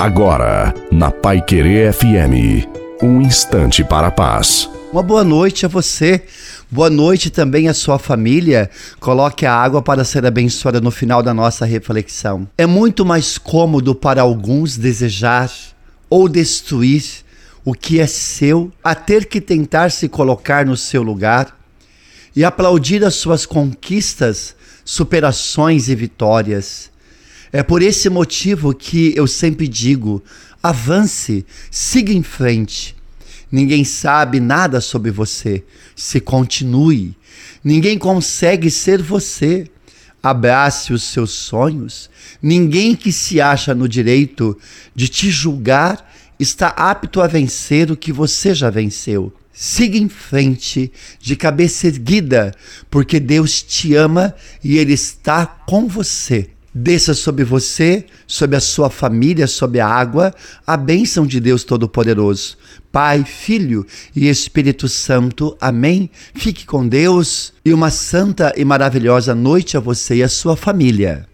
Agora, na Pai Querer FM, um instante para a paz. Uma boa noite a você. Boa noite também à sua família. Coloque a água para ser abençoada no final da nossa reflexão. É muito mais cômodo para alguns desejar ou destruir o que é seu, a ter que tentar se colocar no seu lugar e aplaudir as suas conquistas, superações e vitórias. É por esse motivo que eu sempre digo: avance, siga em frente. Ninguém sabe nada sobre você. Se continue. Ninguém consegue ser você. Abrace os seus sonhos. Ninguém que se acha no direito de te julgar está apto a vencer o que você já venceu. Siga em frente, de cabeça erguida, porque Deus te ama e Ele está com você. Desça sobre você, sobre a sua família, sobre a água, a bênção de Deus Todo-Poderoso. Pai, Filho e Espírito Santo. Amém. Fique com Deus e uma santa e maravilhosa noite a você e a sua família.